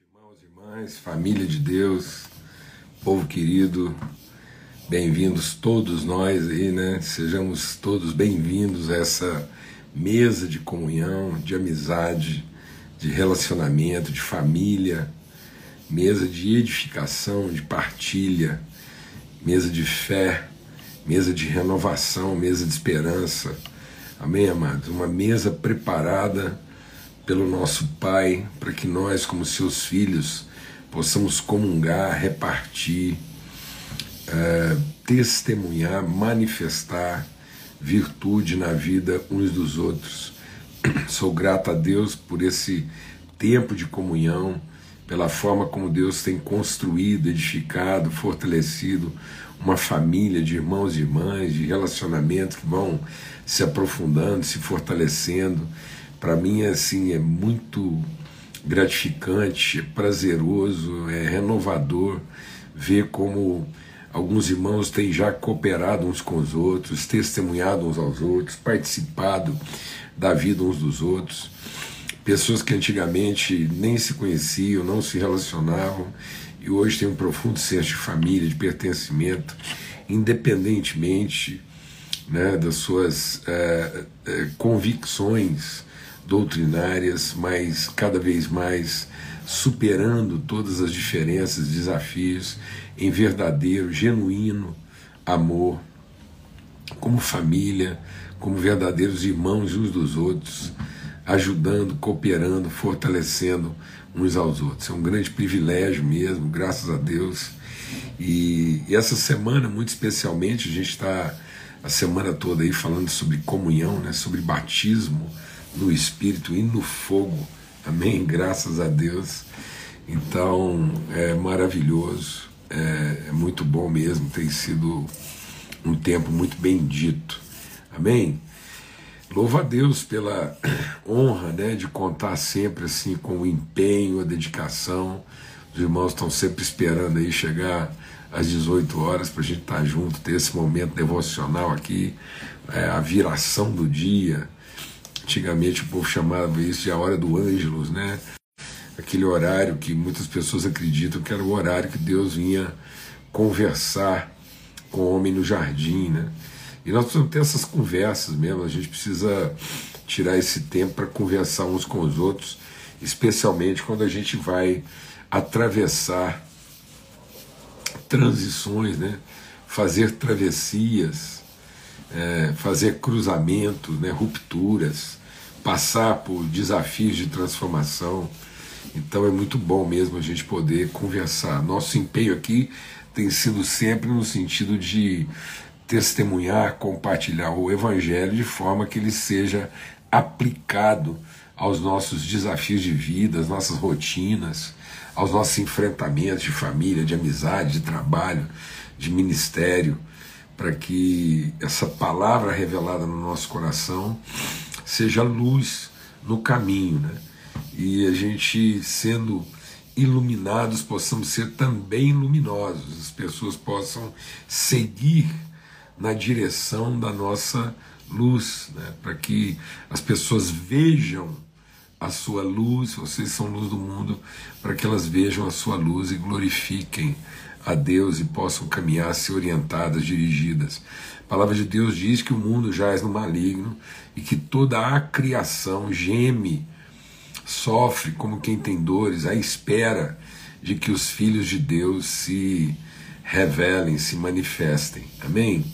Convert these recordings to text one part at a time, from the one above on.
irmãos e irmãs, família de Deus, povo querido, bem-vindos todos nós aí, né? Sejamos todos bem-vindos a essa mesa de comunhão, de amizade, de relacionamento, de família, mesa de edificação, de partilha, mesa de fé, mesa de renovação, mesa de esperança. Amém, amados? Uma mesa preparada pelo nosso Pai, para que nós, como seus filhos, possamos comungar, repartir, é, testemunhar, manifestar virtude na vida uns dos outros. Sou grato a Deus por esse tempo de comunhão, pela forma como Deus tem construído, edificado, fortalecido uma família de irmãos e irmãs, de relacionamentos que vão se aprofundando, se fortalecendo para mim é assim é muito gratificante, é prazeroso, é renovador ver como alguns irmãos têm já cooperado uns com os outros, testemunhado uns aos outros, participado da vida uns dos outros. Pessoas que antigamente nem se conheciam, não se relacionavam e hoje têm um profundo senso de família, de pertencimento, independentemente né, das suas é, é, convicções doutrinárias, mas cada vez mais superando todas as diferenças, desafios, em verdadeiro, genuíno amor, como família, como verdadeiros irmãos uns dos outros, ajudando, cooperando, fortalecendo uns aos outros. É um grande privilégio mesmo, graças a Deus. E, e essa semana, muito especialmente, a gente está a semana toda aí falando sobre comunhão, né, sobre batismo no Espírito e no fogo. Amém? Graças a Deus. Então é maravilhoso, é, é muito bom mesmo, tem sido um tempo muito bendito. Amém? Louva a Deus pela honra né, de contar sempre assim com o empenho, a dedicação. Os irmãos estão sempre esperando aí chegar às 18 horas para a gente estar tá junto, ter esse momento devocional aqui, é, a viração do dia, Antigamente o povo chamava isso de a hora do Ângelus, né? Aquele horário que muitas pessoas acreditam que era o horário que Deus vinha conversar com o homem no jardim, né? E nós precisamos ter essas conversas mesmo, a gente precisa tirar esse tempo para conversar uns com os outros, especialmente quando a gente vai atravessar transições, né? fazer travessias, é, fazer cruzamentos, né, rupturas, passar por desafios de transformação. Então é muito bom mesmo a gente poder conversar. Nosso empenho aqui tem sido sempre no sentido de testemunhar, compartilhar o Evangelho de forma que ele seja aplicado aos nossos desafios de vida, às nossas rotinas, aos nossos enfrentamentos de família, de amizade, de trabalho, de ministério para que essa palavra revelada no nosso coração seja luz no caminho, né? E a gente sendo iluminados possamos ser também luminosos, as pessoas possam seguir na direção da nossa luz, né? para que as pessoas vejam a sua luz, vocês são luz do mundo, para que elas vejam a sua luz e glorifiquem a Deus e possam caminhar, ser orientadas, dirigidas. A palavra de Deus diz que o mundo jaz no maligno e que toda a criação geme, sofre como quem tem dores, à espera de que os filhos de Deus se revelem, se manifestem. Amém?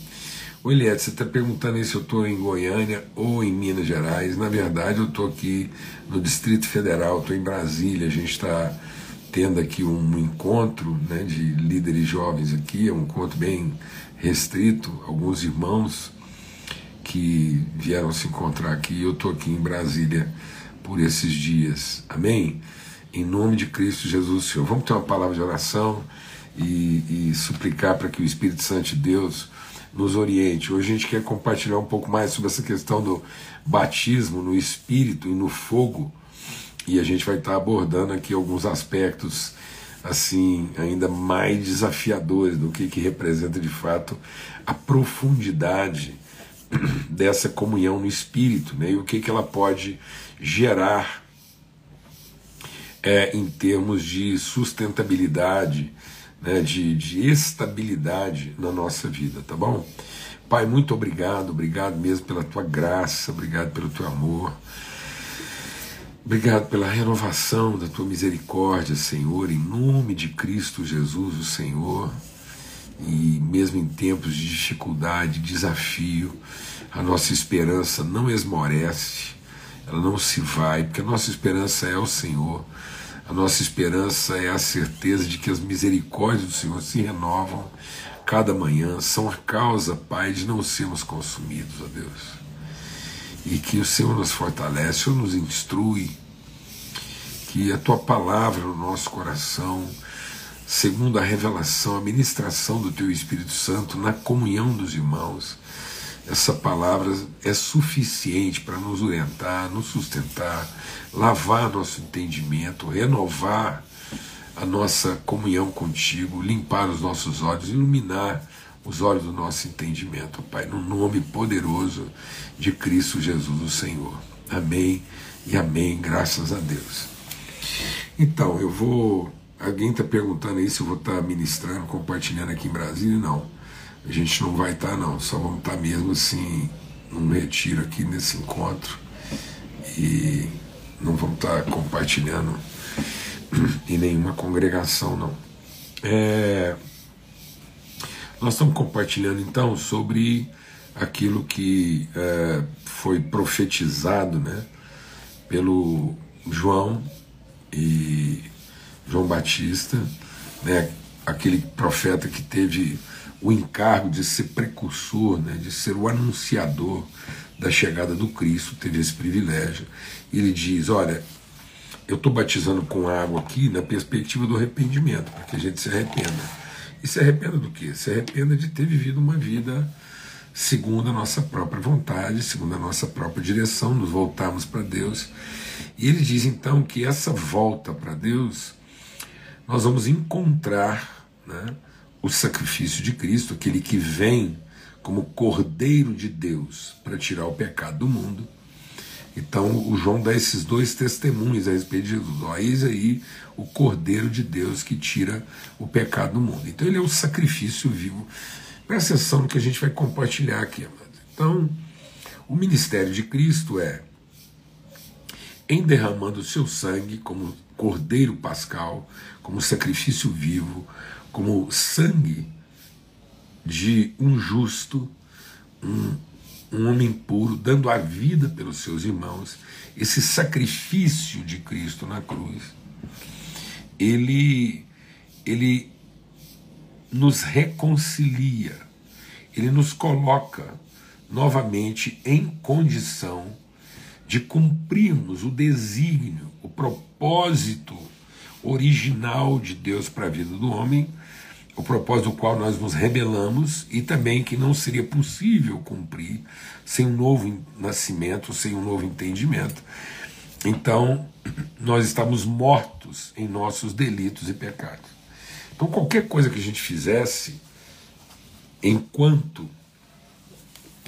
O Eliette, você está perguntando se eu estou em Goiânia ou em Minas Gerais. Na verdade, eu estou aqui no Distrito Federal, estou em Brasília. A gente está tendo aqui um encontro né, de líderes jovens aqui, é um encontro bem restrito, alguns irmãos que vieram se encontrar aqui, eu estou aqui em Brasília por esses dias, amém? Em nome de Cristo Jesus Senhor. Vamos ter uma palavra de oração e, e suplicar para que o Espírito Santo de Deus nos oriente. Hoje a gente quer compartilhar um pouco mais sobre essa questão do batismo no Espírito e no fogo e a gente vai estar abordando aqui alguns aspectos assim ainda mais desafiadores do que, que representa de fato a profundidade dessa comunhão no espírito né? e o que, que ela pode gerar é, em termos de sustentabilidade, né, de, de estabilidade na nossa vida, tá bom? Pai, muito obrigado, obrigado mesmo pela tua graça, obrigado pelo teu amor. Obrigado pela renovação da tua misericórdia, Senhor, em nome de Cristo Jesus, o Senhor. E mesmo em tempos de dificuldade, desafio, a nossa esperança não esmorece, ela não se vai, porque a nossa esperança é o Senhor. A nossa esperança é a certeza de que as misericórdias do Senhor se renovam cada manhã, são a causa, Pai, de não sermos consumidos, ó Deus e que o Senhor nos fortalece, ou nos instrui, que a tua palavra no nosso coração, segundo a revelação, a ministração do teu Espírito Santo na comunhão dos irmãos, essa palavra é suficiente para nos orientar, nos sustentar, lavar nosso entendimento, renovar a nossa comunhão contigo, limpar os nossos olhos, iluminar os olhos do nosso entendimento, Pai, no nome poderoso de Cristo Jesus, o Senhor. Amém e amém, graças a Deus. Então, eu vou. Alguém está perguntando aí se eu vou estar tá ministrando, compartilhando aqui em Brasília? Não. A gente não vai estar, tá, não. Só vamos estar tá mesmo assim, num retiro aqui nesse encontro. E não vamos estar compartilhando em nenhuma congregação, não. É, nós estamos compartilhando então sobre aquilo que é, foi profetizado né, pelo João e João Batista, né, aquele profeta que teve o encargo de ser precursor, né, de ser o anunciador da chegada do Cristo, teve esse privilégio. Ele diz: Olha, eu estou batizando com água aqui na perspectiva do arrependimento, para que a gente se arrependa. E se arrependa do quê? Se arrependa de ter vivido uma vida segundo a nossa própria vontade, segundo a nossa própria direção, nos voltarmos para Deus. E ele diz então que essa volta para Deus, nós vamos encontrar né, o sacrifício de Cristo, aquele que vem como Cordeiro de Deus para tirar o pecado do mundo. Então o João dá esses dois testemunhos a respeito de Jesus. Ó, eis aí o Cordeiro de Deus que tira o pecado do mundo. Então ele é o sacrifício vivo. Presta atenção no que a gente vai compartilhar aqui, amado. Então, o ministério de Cristo é em derramando o seu sangue como cordeiro pascal, como sacrifício vivo, como sangue de um justo, um, um homem puro, dando a vida pelos seus irmãos, esse sacrifício de Cristo na cruz, ele, ele nos reconcilia, ele nos coloca novamente em condição de cumprirmos o desígnio, o propósito original de Deus para a vida do homem, o propósito do qual nós nos rebelamos e também que não seria possível cumprir sem um novo nascimento, sem um novo entendimento. Então, nós estamos mortos em nossos delitos e pecados. Então, qualquer coisa que a gente fizesse enquanto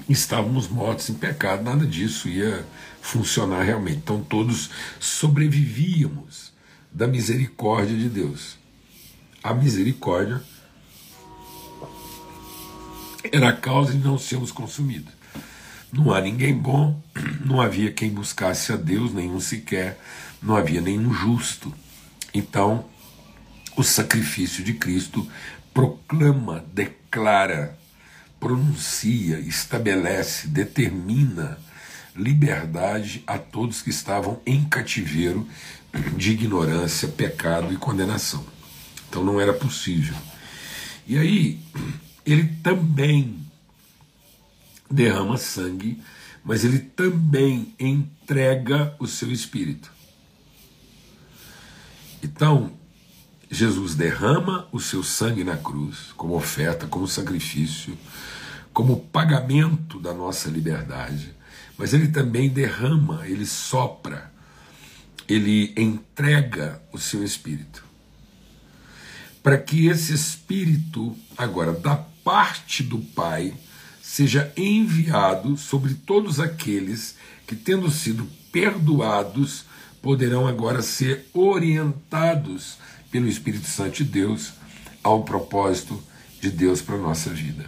estávamos mortos em pecado, nada disso ia funcionar realmente. Então, todos sobrevivíamos da misericórdia de Deus. A misericórdia era a causa de não sermos consumidos. Não há ninguém bom, não havia quem buscasse a Deus, nenhum sequer, não havia nenhum justo. Então, o sacrifício de Cristo proclama, declara, pronuncia, estabelece, determina liberdade a todos que estavam em cativeiro de ignorância, pecado e condenação. Então não era possível. E aí, ele também derrama sangue, mas ele também entrega o seu espírito. Então, Jesus derrama o seu sangue na cruz, como oferta, como sacrifício, como pagamento da nossa liberdade, mas ele também derrama, ele sopra, ele entrega o seu espírito. Para que esse espírito, agora, da parte do Pai, seja enviado sobre todos aqueles que, tendo sido perdoados, poderão agora ser orientados pelo Espírito Santo de Deus ao propósito de Deus para a nossa vida.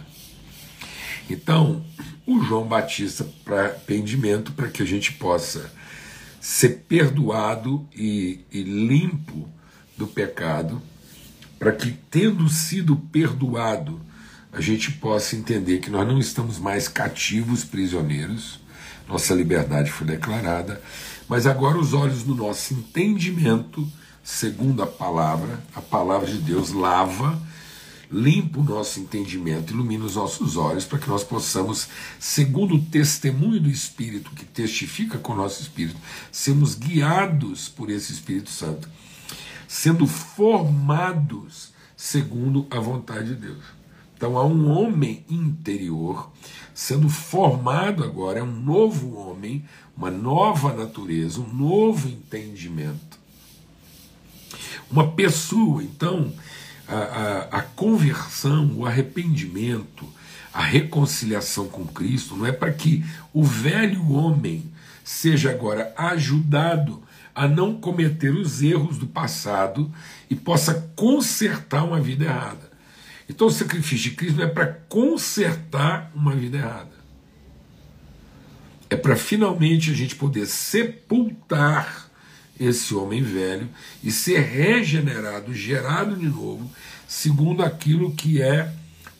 Então, o João Batista para arrependimento, para que a gente possa ser perdoado e, e limpo do pecado, para que, tendo sido perdoado, a gente possa entender que nós não estamos mais cativos, prisioneiros, nossa liberdade foi declarada, mas agora os olhos do nosso entendimento, segundo a palavra, a palavra de Deus lava, limpa o nosso entendimento, ilumina os nossos olhos, para que nós possamos, segundo o testemunho do Espírito que testifica com o nosso Espírito, sermos guiados por esse Espírito Santo, sendo formados segundo a vontade de Deus. Então há um homem interior sendo formado agora, é um novo homem, uma nova natureza, um novo entendimento. Uma pessoa, então, a, a, a conversão, o arrependimento, a reconciliação com Cristo, não é para que o velho homem seja agora ajudado a não cometer os erros do passado e possa consertar uma vida errada. Então o sacrifício de Cristo é para consertar uma vida errada. É para finalmente a gente poder sepultar esse homem velho e ser regenerado, gerado de novo, segundo aquilo que é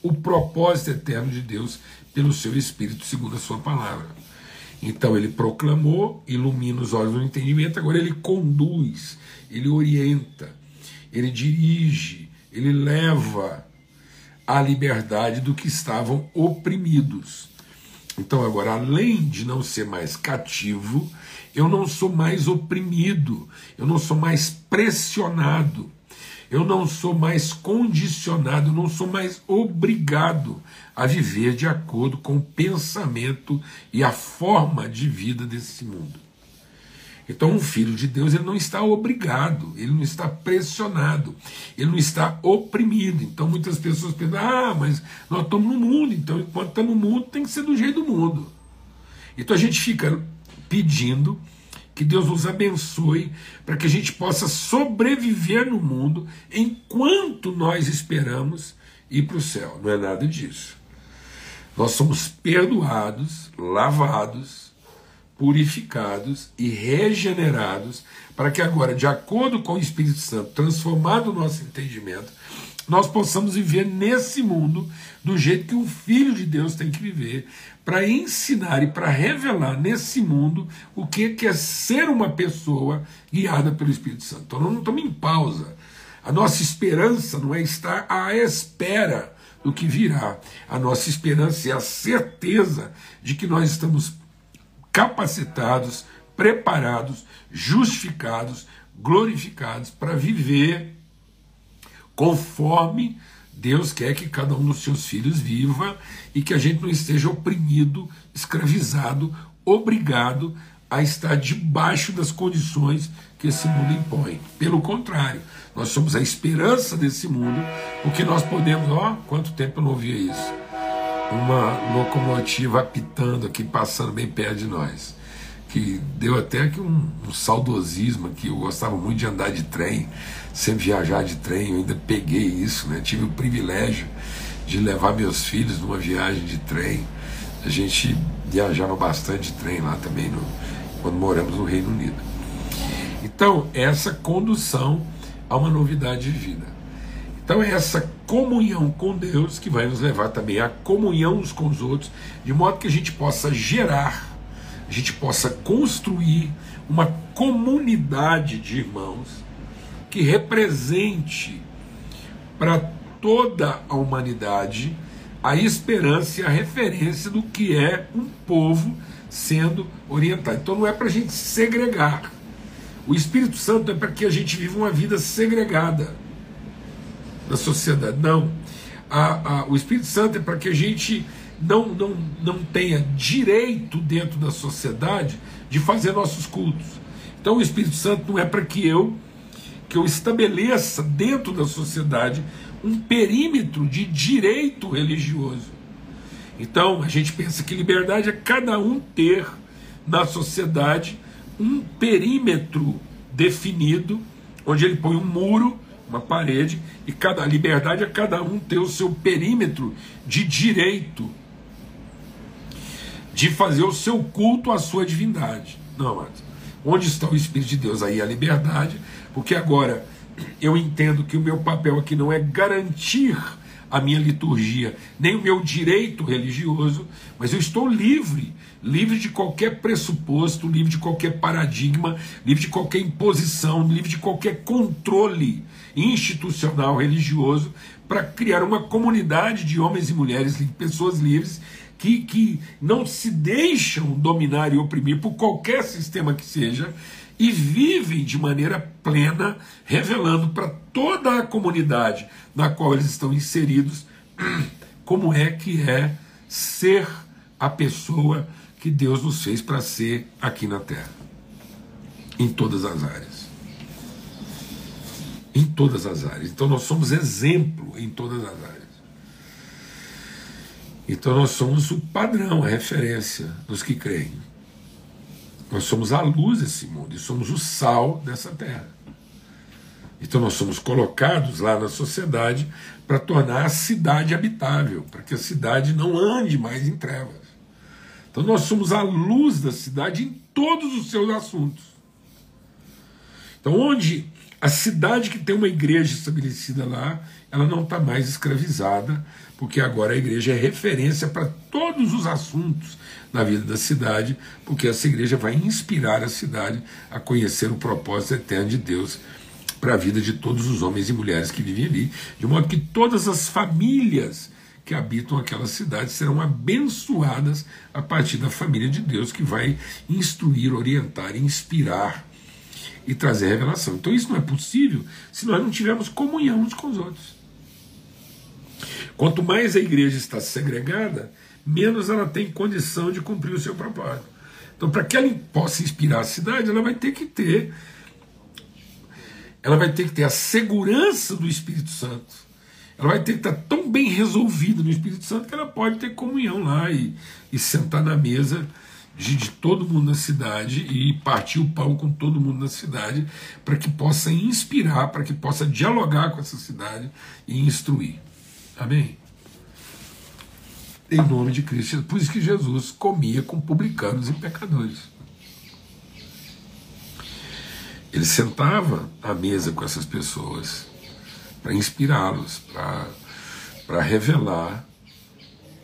o propósito eterno de Deus pelo seu Espírito, segundo a sua palavra. Então ele proclamou, ilumina os olhos do entendimento, agora ele conduz, ele orienta, ele dirige, ele leva a liberdade do que estavam oprimidos. Então, agora, além de não ser mais cativo, eu não sou mais oprimido, eu não sou mais pressionado, eu não sou mais condicionado, eu não sou mais obrigado a viver de acordo com o pensamento e a forma de vida desse mundo. Então, um filho de Deus ele não está obrigado, ele não está pressionado, ele não está oprimido. Então, muitas pessoas pensam: ah, mas nós estamos no mundo, então enquanto estamos no mundo tem que ser do jeito do mundo. Então, a gente fica pedindo que Deus nos abençoe para que a gente possa sobreviver no mundo enquanto nós esperamos ir para o céu. Não é nada disso. Nós somos perdoados, lavados purificados e regenerados, para que agora, de acordo com o Espírito Santo, transformado o nosso entendimento, nós possamos viver nesse mundo do jeito que o Filho de Deus tem que viver, para ensinar e para revelar nesse mundo o que é ser uma pessoa guiada pelo Espírito Santo. Então, não estamos em pausa. A nossa esperança não é estar à espera do que virá. A nossa esperança é a certeza de que nós estamos capacitados, preparados, justificados, glorificados para viver conforme Deus quer que cada um dos seus filhos viva e que a gente não esteja oprimido, escravizado, obrigado a estar debaixo das condições que esse mundo impõe. Pelo contrário, nós somos a esperança desse mundo, porque nós podemos, ó, quanto tempo eu não ouvia isso uma locomotiva apitando aqui, passando bem perto de nós. Que deu até aqui um, um saudosismo que eu gostava muito de andar de trem, sempre viajar de trem, eu ainda peguei isso, né? Tive o privilégio de levar meus filhos numa viagem de trem. A gente viajava bastante de trem lá também, no, quando moramos no Reino Unido. Então, essa condução a uma novidade de vida. Então é essa comunhão com Deus que vai nos levar também à comunhão uns com os outros, de modo que a gente possa gerar, a gente possa construir uma comunidade de irmãos que represente para toda a humanidade a esperança e a referência do que é um povo sendo orientado. Então não é para a gente segregar. O Espírito Santo é para que a gente viva uma vida segregada da sociedade. Não. A, a, o Espírito Santo é para que a gente não, não, não tenha direito dentro da sociedade de fazer nossos cultos. Então o Espírito Santo não é para que eu que eu estabeleça dentro da sociedade um perímetro de direito religioso. Então a gente pensa que liberdade é cada um ter na sociedade um perímetro definido, onde ele põe um muro, uma parede, e cada liberdade é cada um ter o seu perímetro de direito de fazer o seu culto à sua divindade. Não, mas onde está o Espírito de Deus? Aí a liberdade, porque agora eu entendo que o meu papel aqui não é garantir a minha liturgia, nem o meu direito religioso, mas eu estou livre, livre de qualquer pressuposto, livre de qualquer paradigma, livre de qualquer imposição, livre de qualquer controle institucional religioso, para criar uma comunidade de homens e mulheres, pessoas livres, que, que não se deixam dominar e oprimir por qualquer sistema que seja, e vivem de maneira plena, revelando para toda a comunidade na qual eles estão inseridos como é que é ser a pessoa que Deus nos fez para ser aqui na Terra, em todas as áreas. Em todas as áreas. Então nós somos exemplo em todas as áreas. Então nós somos o padrão, a referência dos que creem. Nós somos a luz desse mundo e somos o sal dessa terra. Então nós somos colocados lá na sociedade para tornar a cidade habitável, para que a cidade não ande mais em trevas. Então nós somos a luz da cidade em todos os seus assuntos. Então onde a cidade que tem uma igreja estabelecida lá, ela não está mais escravizada, porque agora a igreja é referência para todos os assuntos na vida da cidade, porque essa igreja vai inspirar a cidade a conhecer o propósito eterno de Deus para a vida de todos os homens e mulheres que vivem ali, de modo que todas as famílias que habitam aquela cidade serão abençoadas a partir da família de Deus que vai instruir, orientar, inspirar e trazer revelação. Então isso não é possível se nós não tivermos comunhão uns com os outros. Quanto mais a igreja está segregada, menos ela tem condição de cumprir o seu propósito. Então, para que ela possa inspirar a cidade, ela vai ter que ter ela vai ter que ter a segurança do Espírito Santo. Ela vai ter que estar tão bem resolvida no Espírito Santo que ela pode ter comunhão lá e, e sentar na mesa de, de, todo mundo na cidade e partir o pão com todo mundo na cidade para que possa inspirar, para que possa dialogar com essa cidade e instruir. Amém? Em nome de Cristo. Por isso que Jesus comia com publicanos e pecadores. Ele sentava à mesa com essas pessoas para inspirá-los, para revelar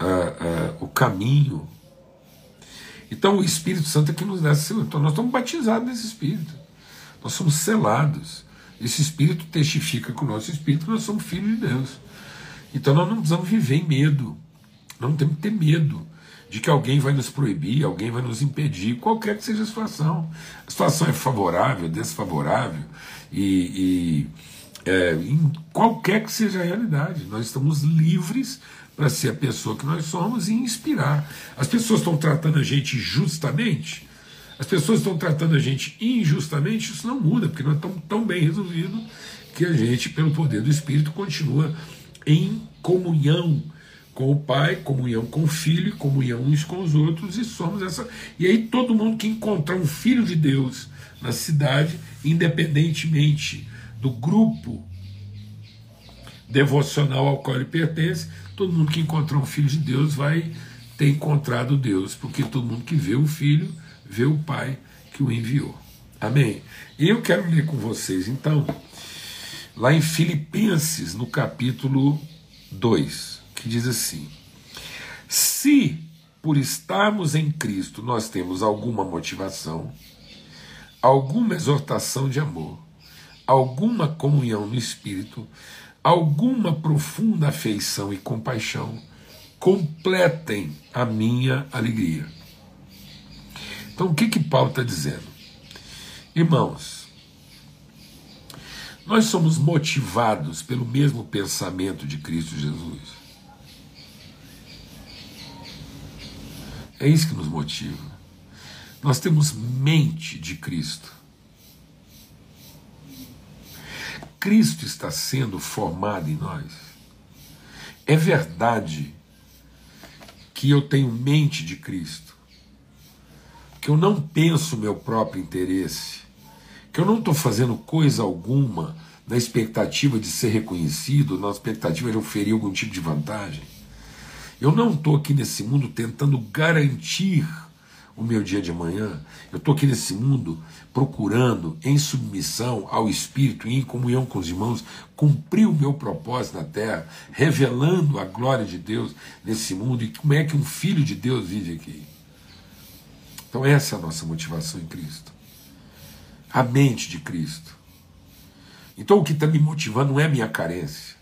uh, uh, o caminho. Então o Espírito Santo é que nos dá essa Então nós estamos batizados nesse Espírito. Nós somos selados. Esse Espírito testifica com o nosso Espírito que nós somos filhos de Deus. Então nós não precisamos viver em medo. Não temos que ter medo de que alguém vai nos proibir, alguém vai nos impedir, qualquer que seja a situação. A situação é favorável, desfavorável, e, e é, em qualquer que seja a realidade, nós estamos livres para ser a pessoa que nós somos e inspirar. As pessoas estão tratando a gente justamente, as pessoas estão tratando a gente injustamente, isso não muda, porque nós estamos tão bem resolvidos que a gente, pelo poder do Espírito, continua em comunhão com o Pai, comunhão com o Filho, comunhão uns com os outros, e somos essa. E aí todo mundo que encontrar um filho de Deus na cidade, independentemente do grupo devocional ao qual ele pertence, todo mundo que encontrar um filho de Deus vai ter encontrado Deus, porque todo mundo que vê o filho, vê o Pai que o enviou. Amém? E eu quero ler com vocês, então, lá em Filipenses, no capítulo 2, que diz assim: Se por estarmos em Cristo nós temos alguma motivação, alguma exortação de amor, alguma comunhão no Espírito, alguma profunda afeição e compaixão, completem a minha alegria. Então o que que Paulo está dizendo? Irmãos, nós somos motivados pelo mesmo pensamento de Cristo Jesus. É isso que nos motiva. Nós temos mente de Cristo. Cristo está sendo formado em nós. É verdade que eu tenho mente de Cristo, que eu não penso meu próprio interesse, que eu não estou fazendo coisa alguma na expectativa de ser reconhecido, na expectativa de oferir algum tipo de vantagem. Eu não estou aqui nesse mundo tentando garantir o meu dia de amanhã. Eu estou aqui nesse mundo procurando, em submissão ao Espírito e em comunhão com os irmãos, cumprir o meu propósito na terra, revelando a glória de Deus nesse mundo e como é que um filho de Deus vive aqui. Então, essa é a nossa motivação em Cristo. A mente de Cristo. Então, o que está me motivando não é minha carência.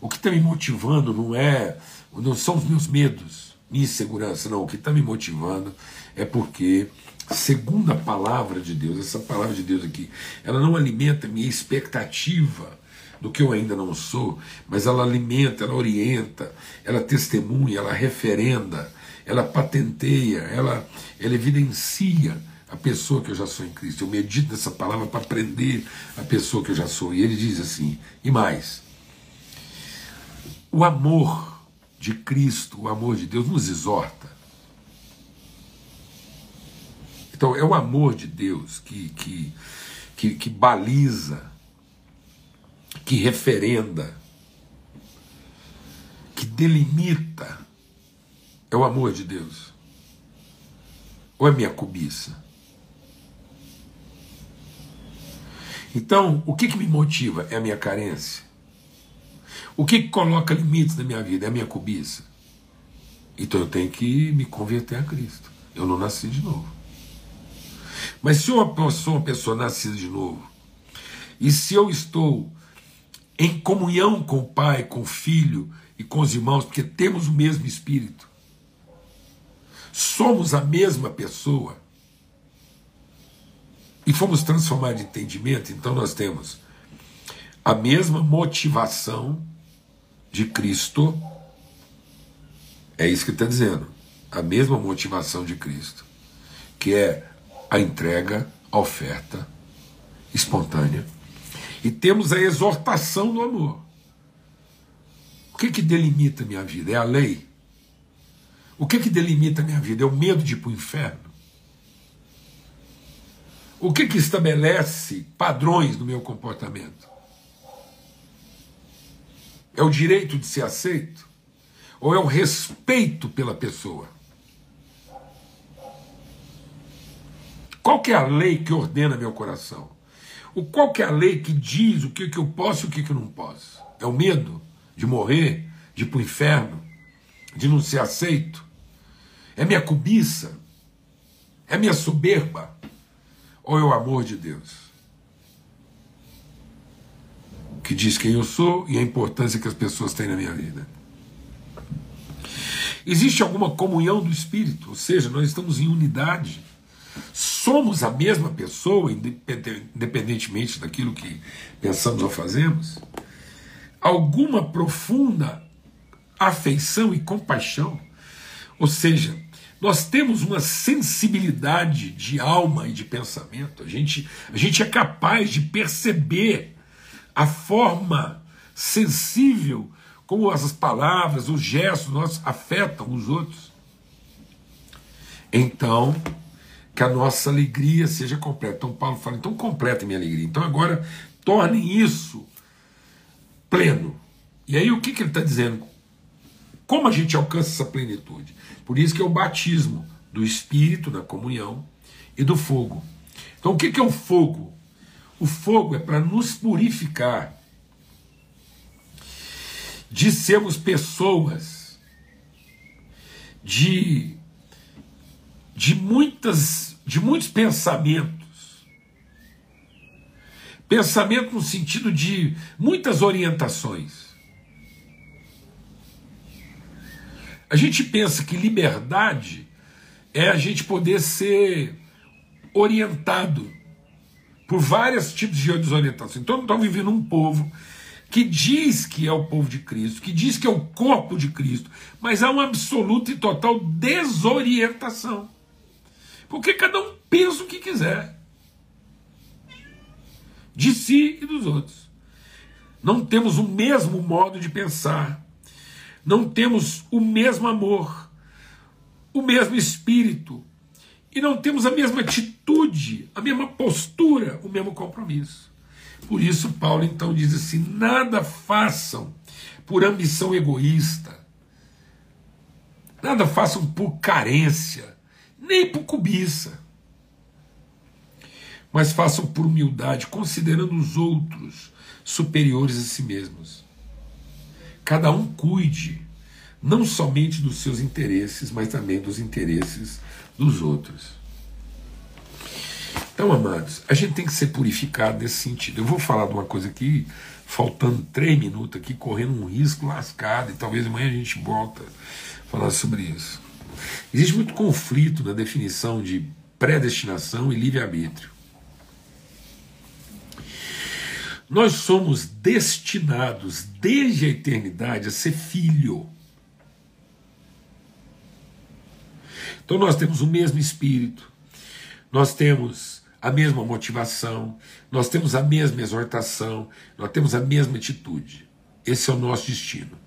O que está me motivando não é, não são os meus medos, minha insegurança, não. O que está me motivando é porque, segundo a palavra de Deus, essa palavra de Deus aqui, ela não alimenta minha expectativa do que eu ainda não sou, mas ela alimenta, ela orienta, ela testemunha, ela referenda, ela patenteia, ela, ela evidencia a pessoa que eu já sou em Cristo. Eu medito nessa palavra para aprender a pessoa que eu já sou. E ele diz assim: e mais, o amor de Cristo, o amor de Deus nos exorta então é o amor de Deus que, que, que, que baliza, que referenda, que delimita. É o amor de Deus. Ou é minha cobiça? Então, o que, que me motiva é a minha carência. O que, que coloca limites na minha vida é a minha cobiça. Então eu tenho que me converter a Cristo. Eu não nasci de novo. Mas se eu sou uma pessoa nascida de novo, e se eu estou em comunhão com o Pai, com o Filho e com os irmãos, porque temos o mesmo Espírito, somos a mesma pessoa, e fomos transformados em entendimento, então nós temos a mesma motivação de Cristo, é isso que está dizendo, a mesma motivação de Cristo, que é a entrega, a oferta espontânea. E temos a exortação do amor. O que, que delimita minha vida? É a lei. O que, que delimita minha vida? É o medo de ir para o inferno. O que, que estabelece padrões no meu comportamento? É o direito de ser aceito? Ou é o respeito pela pessoa? Qual é a lei que ordena meu coração? O qual é a lei que diz o que, que eu posso e o que, que eu não posso? É o medo de morrer, de ir para o inferno, de não ser aceito? É minha cobiça? É minha soberba? Ou é o amor de Deus? Que diz quem eu sou e a importância que as pessoas têm na minha vida. Existe alguma comunhão do Espírito, ou seja, nós estamos em unidade somos a mesma pessoa, independentemente daquilo que pensamos ou fazemos, alguma profunda afeição e compaixão. Ou seja, nós temos uma sensibilidade de alma e de pensamento. A gente, a gente é capaz de perceber a forma sensível como as palavras, os gestos nós afetam os outros. Então, que a nossa alegria seja completa. Então Paulo fala, então completa minha alegria. Então agora tornem isso pleno. E aí o que, que ele está dizendo? Como a gente alcança essa plenitude? Por isso que é o batismo do Espírito na comunhão e do fogo. Então o que, que é o fogo? O fogo é para nos purificar de sermos pessoas de de muitas de muitos pensamentos. Pensamento no sentido de muitas orientações. A gente pensa que liberdade é a gente poder ser orientado por vários tipos de desorientação. Então, nós estamos vivendo um povo que diz que é o povo de Cristo, que diz que é o corpo de Cristo, mas há uma absoluta e total desorientação. Porque cada um pensa o que quiser. De si e dos outros. Não temos o mesmo modo de pensar. Não temos o mesmo amor, o mesmo espírito. E não temos a mesma atitude a mesma postura, o mesmo compromisso. Por isso, Paulo então diz assim: nada façam por ambição egoísta, nada façam por carência, nem por cobiça, mas façam por humildade, considerando os outros superiores a si mesmos. Cada um cuide não somente dos seus interesses, mas também dos interesses dos outros. Então, amados, a gente tem que ser purificado nesse sentido. Eu vou falar de uma coisa aqui, faltando três minutos aqui, correndo um risco lascado, e talvez amanhã a gente volta a falar sobre isso. Existe muito conflito na definição de predestinação e livre-arbítrio. Nós somos destinados desde a eternidade a ser filho. Então nós temos o mesmo espírito, nós temos a mesma motivação, nós temos a mesma exortação, nós temos a mesma atitude. Esse é o nosso destino.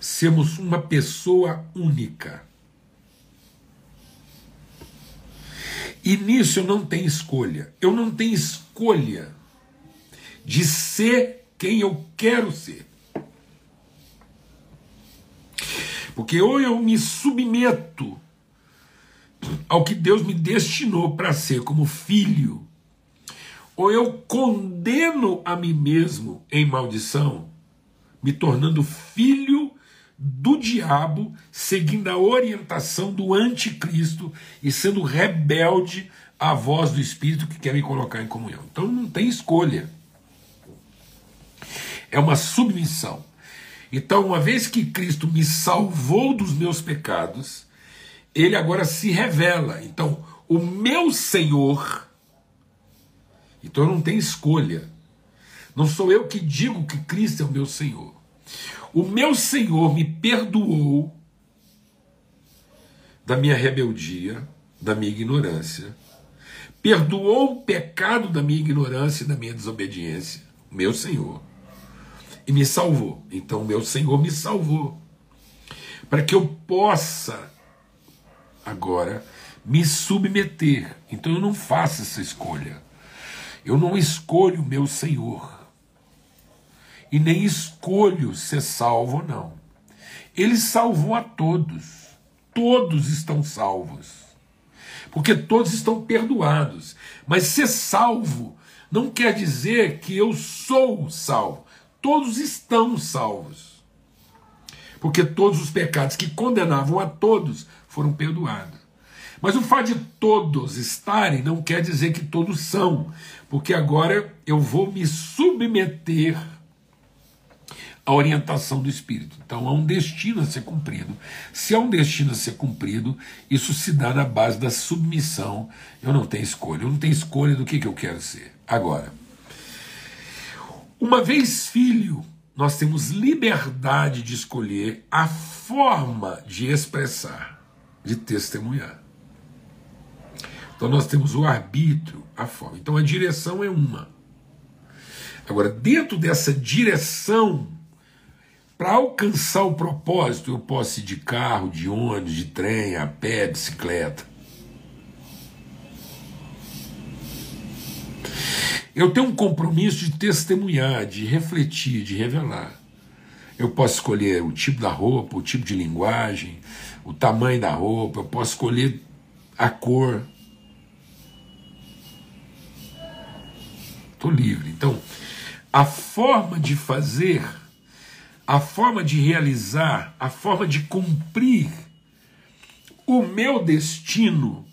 Sermos uma pessoa única. E nisso eu não tenho escolha. Eu não tenho escolha de ser quem eu quero ser. Porque ou eu me submeto ao que Deus me destinou para ser como filho, ou eu condeno a mim mesmo em maldição, me tornando filho do diabo, seguindo a orientação do anticristo e sendo rebelde à voz do Espírito que quer me colocar em comunhão. Então não tem escolha. É uma submissão. Então, uma vez que Cristo me salvou dos meus pecados, ele agora se revela. Então, o meu Senhor, então eu não tenho escolha. Não sou eu que digo que Cristo é o meu Senhor. O meu Senhor me perdoou da minha rebeldia, da minha ignorância. Perdoou o pecado da minha ignorância e da minha desobediência. Meu Senhor. E me salvou. Então, meu Senhor me salvou. Para que eu possa agora me submeter. Então eu não faço essa escolha. Eu não escolho o meu Senhor. E nem escolho ser salvo ou não. Ele salvou a todos. Todos estão salvos. Porque todos estão perdoados. Mas ser salvo não quer dizer que eu sou salvo. Todos estão salvos. Porque todos os pecados que condenavam a todos foram perdoados. Mas o fato de todos estarem não quer dizer que todos são, porque agora eu vou me submeter à orientação do Espírito. Então há um destino a ser cumprido. Se há um destino a ser cumprido, isso se dá na base da submissão. Eu não tenho escolha, eu não tenho escolha do que, que eu quero ser. Agora, uma vez filho, nós temos liberdade de escolher a forma de expressar de testemunhar. Então nós temos o arbítrio, a forma. Então a direção é uma. Agora, dentro dessa direção, para alcançar o propósito, eu posso ir de carro, de ônibus, de trem, a pé, bicicleta. Eu tenho um compromisso de testemunhar, de refletir, de revelar. Eu posso escolher o tipo da roupa, o tipo de linguagem, o tamanho da roupa, eu posso escolher a cor. Estou livre. Então, a forma de fazer, a forma de realizar, a forma de cumprir o meu destino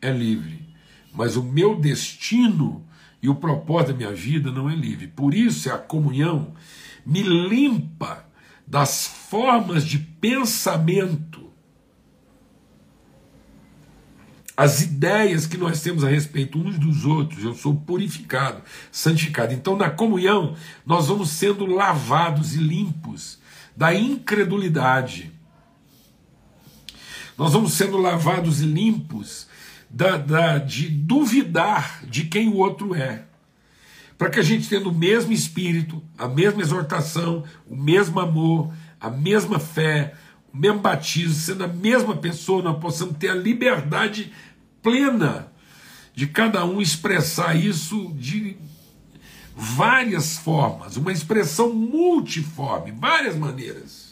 é livre. Mas o meu destino e o propósito da minha vida não é livre. Por isso, a comunhão me limpa das formas de pensamento as ideias que nós temos a respeito uns dos outros, eu sou purificado, santificado. Então, na comunhão, nós vamos sendo lavados e limpos da incredulidade. Nós vamos sendo lavados e limpos da, da, de duvidar de quem o outro é. Para que a gente, tendo o mesmo espírito, a mesma exortação, o mesmo amor, a mesma fé, o mesmo batismo, sendo a mesma pessoa, nós possamos ter a liberdade plena de cada um expressar isso de várias formas, uma expressão multiforme, várias maneiras.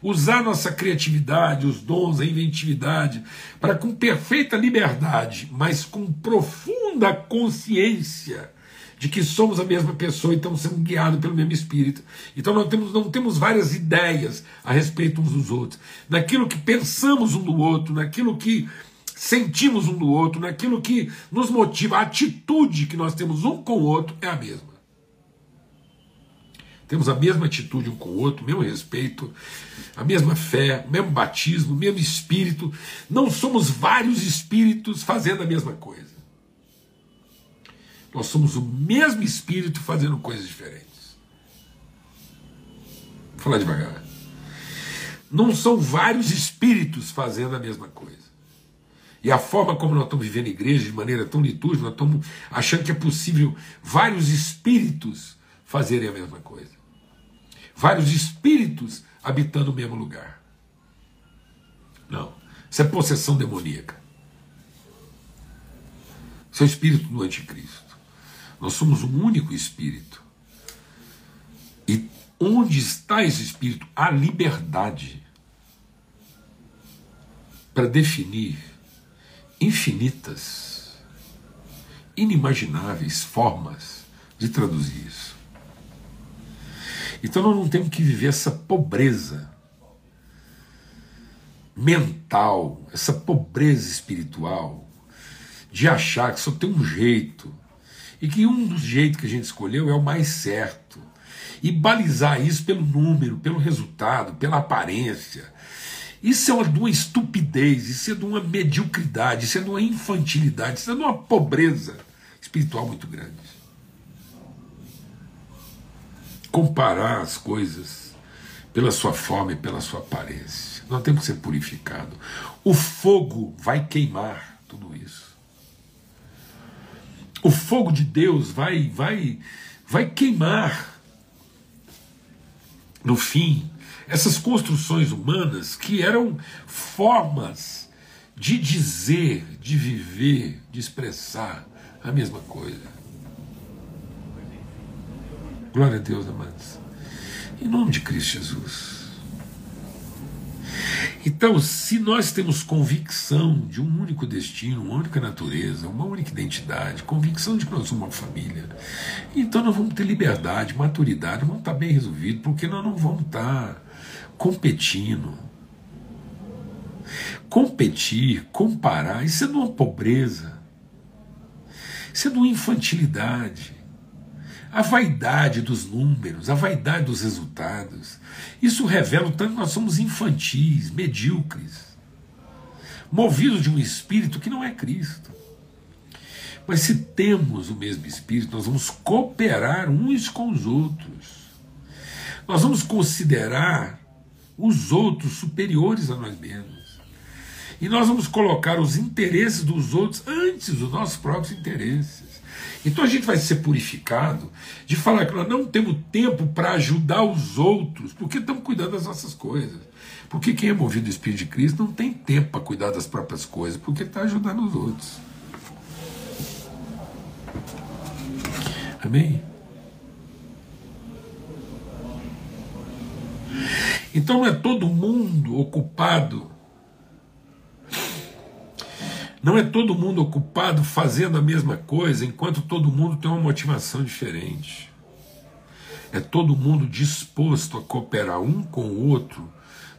Usar nossa criatividade, os dons, a inventividade, para com perfeita liberdade, mas com profunda consciência de que somos a mesma pessoa e estamos sendo guiados pelo mesmo Espírito. Então não temos, não temos várias ideias a respeito uns dos outros. Naquilo que pensamos um do outro, naquilo que sentimos um do outro, naquilo que nos motiva, a atitude que nós temos um com o outro é a mesma. Temos a mesma atitude um com o outro, mesmo respeito, a mesma fé, o mesmo batismo, o mesmo espírito. Não somos vários espíritos fazendo a mesma coisa. Nós somos o mesmo espírito fazendo coisas diferentes. Vou falar devagar. Não são vários espíritos fazendo a mesma coisa. E a forma como nós estamos vivendo a igreja de maneira tão litúrgica, nós estamos achando que é possível vários espíritos fazerem a mesma coisa. Vários espíritos habitando o mesmo lugar. Não. Isso é possessão demoníaca. Isso é o espírito do anticristo. Nós somos um único espírito. E onde está esse espírito? A liberdade para definir infinitas, inimagináveis formas de traduzir isso. Então nós não temos que viver essa pobreza mental, essa pobreza espiritual, de achar que só tem um jeito e que um dos jeitos que a gente escolheu é o mais certo. E balizar isso pelo número, pelo resultado, pela aparência. Isso é uma, de uma estupidez, isso é de uma mediocridade, isso é de uma infantilidade, isso é de uma pobreza espiritual muito grande. Comparar as coisas pela sua forma e pela sua aparência. Nós temos que ser purificado. O fogo vai queimar tudo isso o fogo de Deus vai vai vai queimar no fim essas construções humanas que eram formas de dizer, de viver, de expressar a mesma coisa. Glória a Deus, amados. Em nome de Cristo Jesus. Então, se nós temos convicção de um único destino, uma única natureza, uma única identidade, convicção de que nós somos uma família, então nós vamos ter liberdade, maturidade, vamos estar bem resolvidos, porque nós não vamos estar competindo. Competir, comparar, isso é de uma pobreza, isso é de uma infantilidade a vaidade dos números, a vaidade dos resultados. Isso revela o tanto que nós somos infantis, medíocres, movidos de um espírito que não é Cristo. Mas se temos o mesmo espírito, nós vamos cooperar uns com os outros. Nós vamos considerar os outros superiores a nós mesmos. E nós vamos colocar os interesses dos outros antes dos nossos próprios interesses. Então a gente vai ser purificado de falar que nós não temos tempo para ajudar os outros, porque estamos cuidando das nossas coisas. Porque quem é movido do Espírito de Cristo não tem tempo para cuidar das próprias coisas, porque está ajudando os outros. Amém? Então não é todo mundo ocupado não é todo mundo ocupado fazendo a mesma coisa, enquanto todo mundo tem uma motivação diferente. É todo mundo disposto a cooperar um com o outro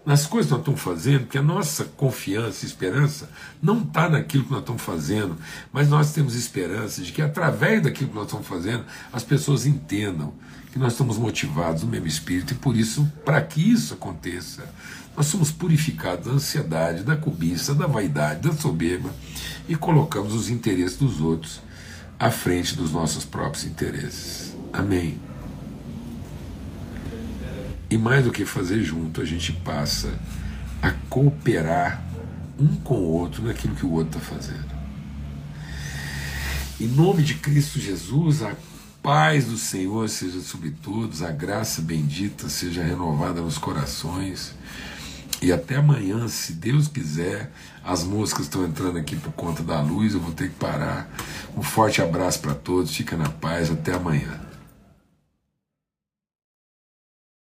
nas coisas que nós estamos fazendo, que a nossa confiança e esperança não está naquilo que nós estamos fazendo, mas nós temos esperança de que através daquilo que nós estamos fazendo, as pessoas entendam que nós estamos motivados no mesmo espírito e por isso, para que isso aconteça, nós somos purificados da ansiedade, da cobiça, da vaidade, da soberba e colocamos os interesses dos outros à frente dos nossos próprios interesses. Amém. E mais do que fazer junto, a gente passa a cooperar um com o outro naquilo que o outro está fazendo. Em nome de Cristo Jesus, a paz do Senhor seja sobre todos, a graça bendita seja renovada nos corações E até amanhã, se Deus quiser. As moscas estão entrando aqui por conta da luz, eu vou ter que parar. Um forte abraço para todos, fica na paz, até amanhã.